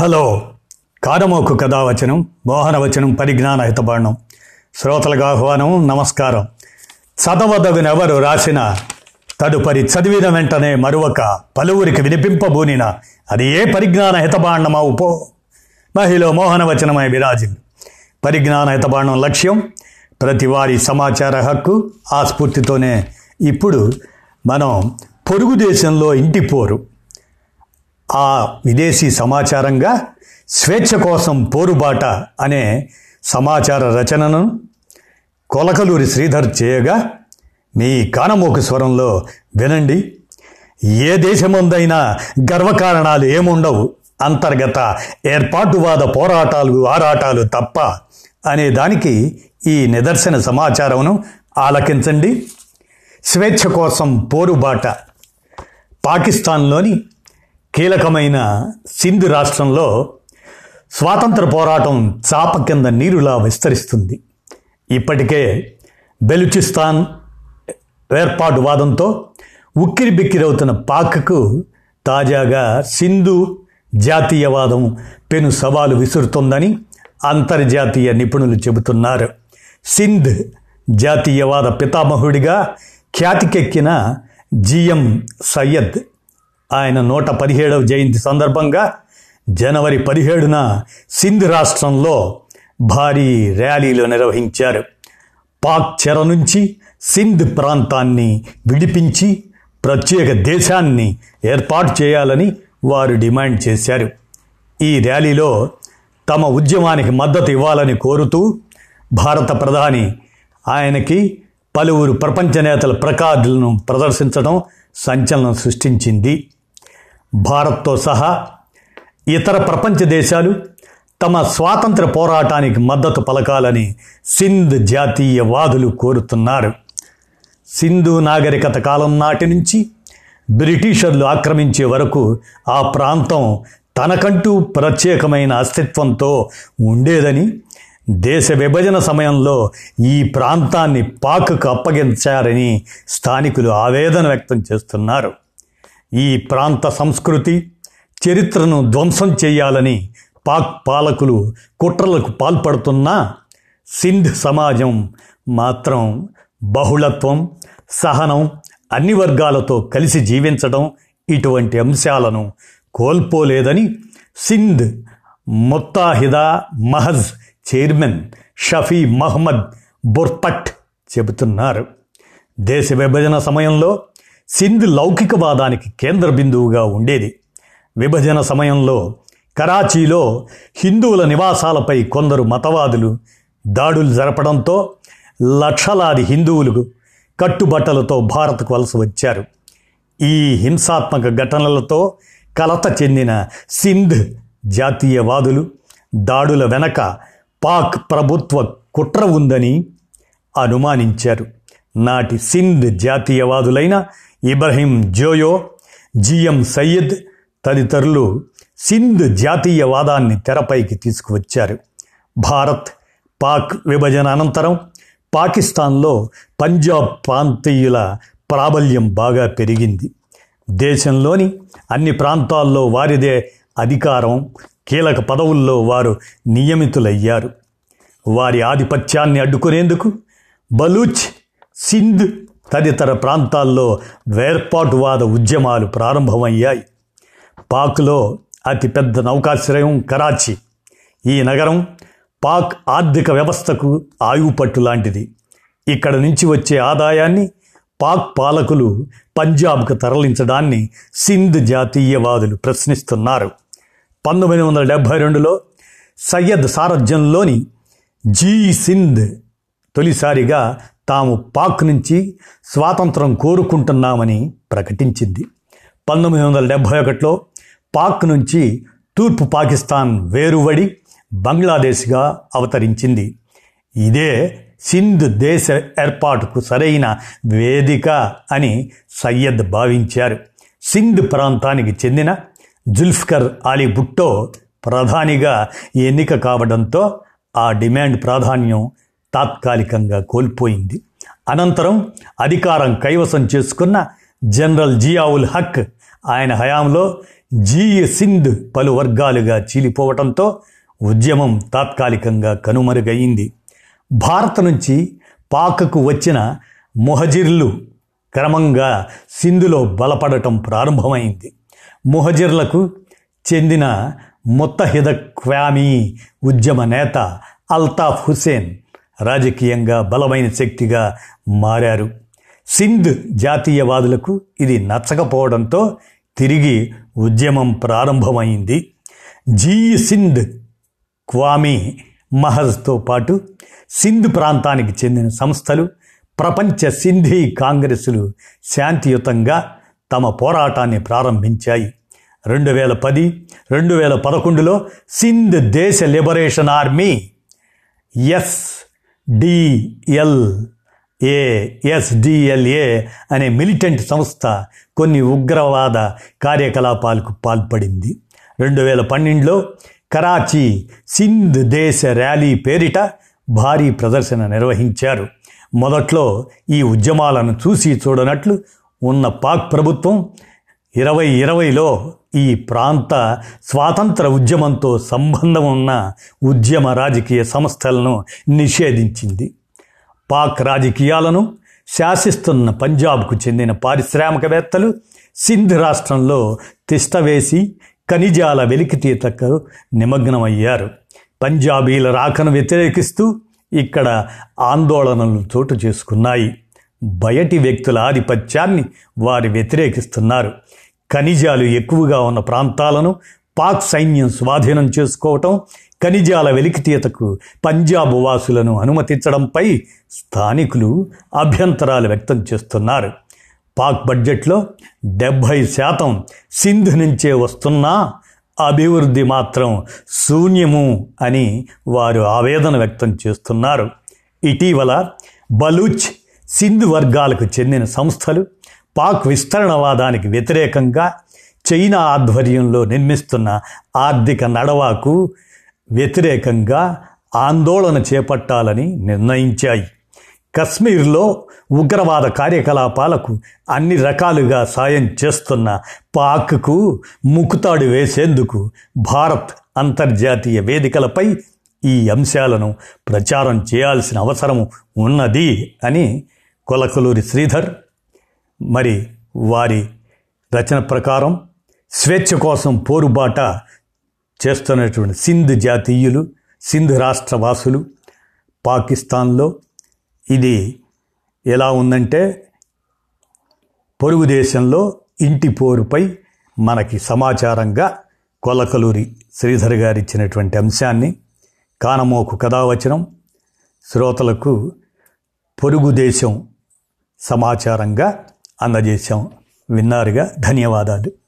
Hello. కారమోకు కథావచనం మోహనవచనం పరిజ్ఞాన హితబాండం శ్రోతలకు ఆహ్వానం నమస్కారం. చదవదగునెవరు రాసిన తదుపరి చదివిన వెంటనే మరొక పలువురికి వినిపింపబూనిన అది ఏ పరిజ్ఞాన హితబాండమా ఉపో మహిళ మోహనవచనమై విరాజిల్ పరిజ్ఞాన హితబాండం లక్ష్యం ప్రతి వారి సమాచార హక్కు ఆ స్ఫూర్తితోనే ఇప్పుడు మనం పొరుగు దేశంలో ఇంటి పోరు ఆ విదేశీ సమాచారంగా స్వేచ్ఛ కోసం పోరుబాట అనే సమాచార రచనను కొలకలూరి శ్రీధర్ చేయగా మీ కానమోకు స్వరంలో వినండి. ఏ దేశమందైనా గర్వకారణాలు ఏముండవు. అంతర్గత ఏర్పాటువాద పోరాటాలు ఆరాటాలు తప్ప అనే దానికి ఈ నిదర్శన సమాచారమును ఆలకించండి. స్వేచ్ఛ కోసం పోరుబాట పాకిస్తాన్లోని కీలకమైన సింధ్ రాష్ట్రంలో స్వాతంత్ర పోరాటం చాప కింద నీరులా విస్తరిస్తుంది. ఇప్పటికే బెలుచిస్తాన్ ఏర్పాటు వాదంతో ఉక్కిరి బిక్కిరవుతున్న పాక్కు తాజాగా సింధు జాతీయవాదం పెను సవాలు విసురుతోందని అంతర్జాతీయ నిపుణులు చెబుతున్నారు. సింధ్ జాతీయవాద పితామహుడిగా ఖ్యాతికెక్కిన జిఎం సయ్యద్ ఆయన నూట పదిహేడవ జయంతి సందర్భంగా జనవరి పదిహేడున సింధ్ రాష్ట్రంలో భారీ ర్యాలీలు నిర్వహించారు. పాక్ చెర నుంచి సింధ్ ప్రాంతాన్ని విడిపించి ప్రత్యేక దేశాన్ని ఏర్పాటు చేయాలని వారు డిమాండ్ చేశారు. ఈ ర్యాలీలో తమ ఉద్యమానికి మద్దతు ఇవ్వాలని కోరుతూ భారత ప్రధాని ఆయనకి పలువురు ప్రపంచ నేతల ప్రకాదులను ప్రదర్శించడం సంచలనం సృష్టించింది. భారత్తో సహా ఇతర ప్రపంచ దేశాలు తమ స్వాతంత్ర పోరాటానికి మద్దతు పలకాలని సింధ్ జాతీయవాదులు కోరుతున్నారు. సింధు నాగరికత కాలం నాటి నుంచి బ్రిటిషర్లు ఆక్రమించే వరకు ఆ ప్రాంతం తనకంటూ ప్రత్యేకమైన అస్తిత్వంతో ఉండేదని దేశ విభజన సమయంలో ఈ ప్రాంతాన్ని పాక్కు అప్పగించారని స్థానికులు ఆవేదన వ్యక్తం చేస్తున్నారు. ఈ ప్రాంత సంస్కృతి చరిత్రను ధ్వంసం చేయాలని పాక్ పాలకులు కుట్రలకు పాల్పడుతున్నా సింధ్ సమాజం మాత్రం బహుళత్వం సహనం అన్ని వర్గాలతో కలిసి జీవించడం ఇటువంటి అంశాలను కోల్పోలేదని సింధ్ ముత్తాహిదా మహజ్ చైర్మన్ షఫీ మహ్మద్ బుర్పట్ చెబుతున్నారు. దేశ విభజన సమయంలో సింధ్ లౌకికవాదానికి కేంద్ర బిందువుగా ఉండేది. విభజన సమయంలో కరాచీలో హిందువుల నివాసాలపై కొందరు మతవాదులు దాడులు జరపడంతో లక్షలాది హిందువులు కట్టుబట్టలతో భారత్కు వలస వచ్చారు. ఈ హింసాత్మక ఘటనలతో కలత చెందిన సింధ్ జాతీయవాదులు దాడుల వెనక పాక్ ప్రభుత్వ కుట్ర ఉందని అనుమానించారు. నాటి సింధ్ జాతీయవాదులైన ఇబ్రహీం జోయో జిఎం సయ్యద్ తదితరులు సింధ్ జాతీయవాదాన్ని తెరపైకి తీసుకువచ్చారు. భారత్ పాక్ విభజన అనంతరం పాకిస్తాన్లో పంజాబ్ ప్రాంతీయుల ప్రాబల్యం బాగా పెరిగింది. దేశంలోని అన్ని ప్రాంతాల్లో వారిదే అధికారం కీలక పదవుల్లో వారు నియమితులయ్యారు. వారి ఆధిపత్యాన్ని అడ్డుకునేందుకు బలూచ్ సింధ్ తదితర ప్రాంతాల్లో వేర్పాటువాద ఉద్యమాలు ప్రారంభమయ్యాయి. పాక్లో అతిపెద్ద నౌకాశ్రయం కరాచీ. ఈ నగరం పాక్ ఆర్థిక వ్యవస్థకు ఆయువుపట్టు లాంటిది. ఇక్కడ నుంచి వచ్చే ఆదాయాన్ని పాక్ పాలకులు పంజాబ్కు తరలించడాన్ని సింధ్ జాతీయవాదులు ప్రశ్నిస్తున్నారు. పంతొమ్మిది వందల డెబ్భై రెండులో సయ్యద్ సారథ్యంలోని జీ సింధ్ తొలిసారిగా తాము పాక్ నుంచి స్వాతంత్రం కోరుకుంటున్నామని ప్రకటించింది. పంతొమ్మిది వందల డెబ్భై ఒకటిలో పాక్ నుంచి తూర్పు పాకిస్తాన్ వేరువడి బంగ్లాదేశ్గా అవతరించింది. ఇదే సింధ్ దేశ ఏర్పాటుకు సరైన వేదిక అని సయ్యద్ భావించారు. సింధ్ ప్రాంతానికి చెందిన జుల్ఫ్కర్ అలీ భుట్టో ప్రధానిగా ఎన్నిక కావడంతో ఆ డిమాండ్ ప్రాధాన్యం తాత్కాలికంగా కోల్పోయింది. అనంతరం అధికారం కైవసం చేసుకున్న జనరల్ జియావుల్ హక్ ఆయన హయాంలో జీ సింధ్ పలు వర్గాలుగా చీలిపోవటంతో ఉద్యమం తాత్కాలికంగా కనుమరుగయింది. భారత్ నుంచి పాకకు వచ్చిన మొహజిర్లు క్రమంగా సింధులో బలపడటం ప్రారంభమైంది. మొహజిర్లకు చెందిన ముత్తహిద క్వామీ ఉద్యమ నేత అల్తాఫ్ హుసేన్ రాజకీయంగా బలమైన శక్తిగా మారారు. సింధ్ జాతీయవాదులకు ఇది నచ్చకపోవడంతో తిరిగి ఉద్యమం ప్రారంభమైంది. జీ. సింధ్ క్వామీ మహజ్తో పాటు సింధ్ ప్రాంతానికి చెందిన సంస్థలు ప్రపంచ సింధీ కాంగ్రెసులు శాంతియుతంగా తమ పోరాటాన్ని ప్రారంభించాయి. రెండు వేల పది రెండు వేల పదకొండులో Sindh Desh liberation army S. DL A SDLA అనే మిలిటెంట్ సంస్థ కొన్ని ఉగ్రవాద కార్యకలాపాలకు పాల్పడింది. రెండు వేల పన్నెండులో కరాచీ సింధ్ దేశ ర్యాలీ పేరిట భారీ ప్రదర్శన నిర్వహించారు. మొదట్లో ఈ ఉద్యమాలను చూసి చూడనట్లు ఉన్న పాక్ ప్రభుత్వం ఇరవై ఇరవైలో ఈ ప్రాంత స్వాతంత్ర ఉద్యమంతో సంబంధం ఉన్న ఉద్యమ రాజకీయ సంస్థలను నిషేధించింది. పాక్ రాజకీయాలను శాసిస్తున్న పంజాబ్కు చెందిన పారిశ్రామికవేత్తలు సింధ్ రాష్ట్రంలో తిష్టవేసి ఖనిజాల వెలికితీతకు నిమగ్నమయ్యారు. పంజాబీల రాకను వ్యతిరేకిస్తూ ఇక్కడ ఆందోళనలు చోటు చేసుకున్నాయి. బయటి వ్యక్తుల ఆధిపత్యాన్ని వారు వ్యతిరేకిస్తున్నారు. ఖనిజాలు ఎక్కువగా ఉన్న ప్రాంతాలను పాక్ సైన్యం స్వాధీనం చేసుకోవటం ఖనిజాల వెలికితీతకు పంజాబ్ వాసులను అనుమతించడంపై స్థానికులు అభ్యంతరాలు వ్యక్తం చేస్తున్నారు. పాక్ బడ్జెట్లో డెబ్భై శాతం సింధ్ నుంచే వస్తున్నా అభివృద్ధి మాత్రం శూన్యము అని వారు ఆవేదన వ్యక్తం చేస్తున్నారు. ఇటీవల బలూచ్ సింధు వర్గాలకు చెందిన సంస్థలు పాక్ విస్తరణవాదానికి వ్యతిరేకంగా చైనా ఆధ్వర్యంలో నిర్మిస్తున్న ఆర్థిక నడవాకు వ్యతిరేకంగా ఆందోళన చేపట్టాలని నిర్ణయించాయి. కశ్మీర్లో ఉగ్రవాద కార్యకలాపాలకు అన్ని రకాలుగా సాయం చేస్తున్న పాక్కు ముక్కుతాడు వేసేందుకు భారత్ అంతర్జాతీయ వేదికలపై ఈ అంశాలను ప్రచారం చేయాల్సిన అవసరం ఉన్నది అని కొలకలూరి శ్రీధర్ మరి వారి రచన ప్రకారం స్వేచ్ఛ కోసం పోరుబాట చేస్తున్నటువంటి సింధ్ జాతీయులు సింధ్ రాష్ట్రవాసులు పాకిస్తాన్లో. ఇది ఎలా ఉందంటే పొరుగు దేశంలో ఇంటి పోరుపై మనకి సమాచారంగా కొలకలూరి శ్రీధర్ గారు ఇచ్చినటువంటి అంశాన్ని కానమోకు కథావచనం శ్రోతలకు పొరుగు దేశం సమాచారంగా అందజేశాం. విన్నారుగా. ధన్యవాదాలు.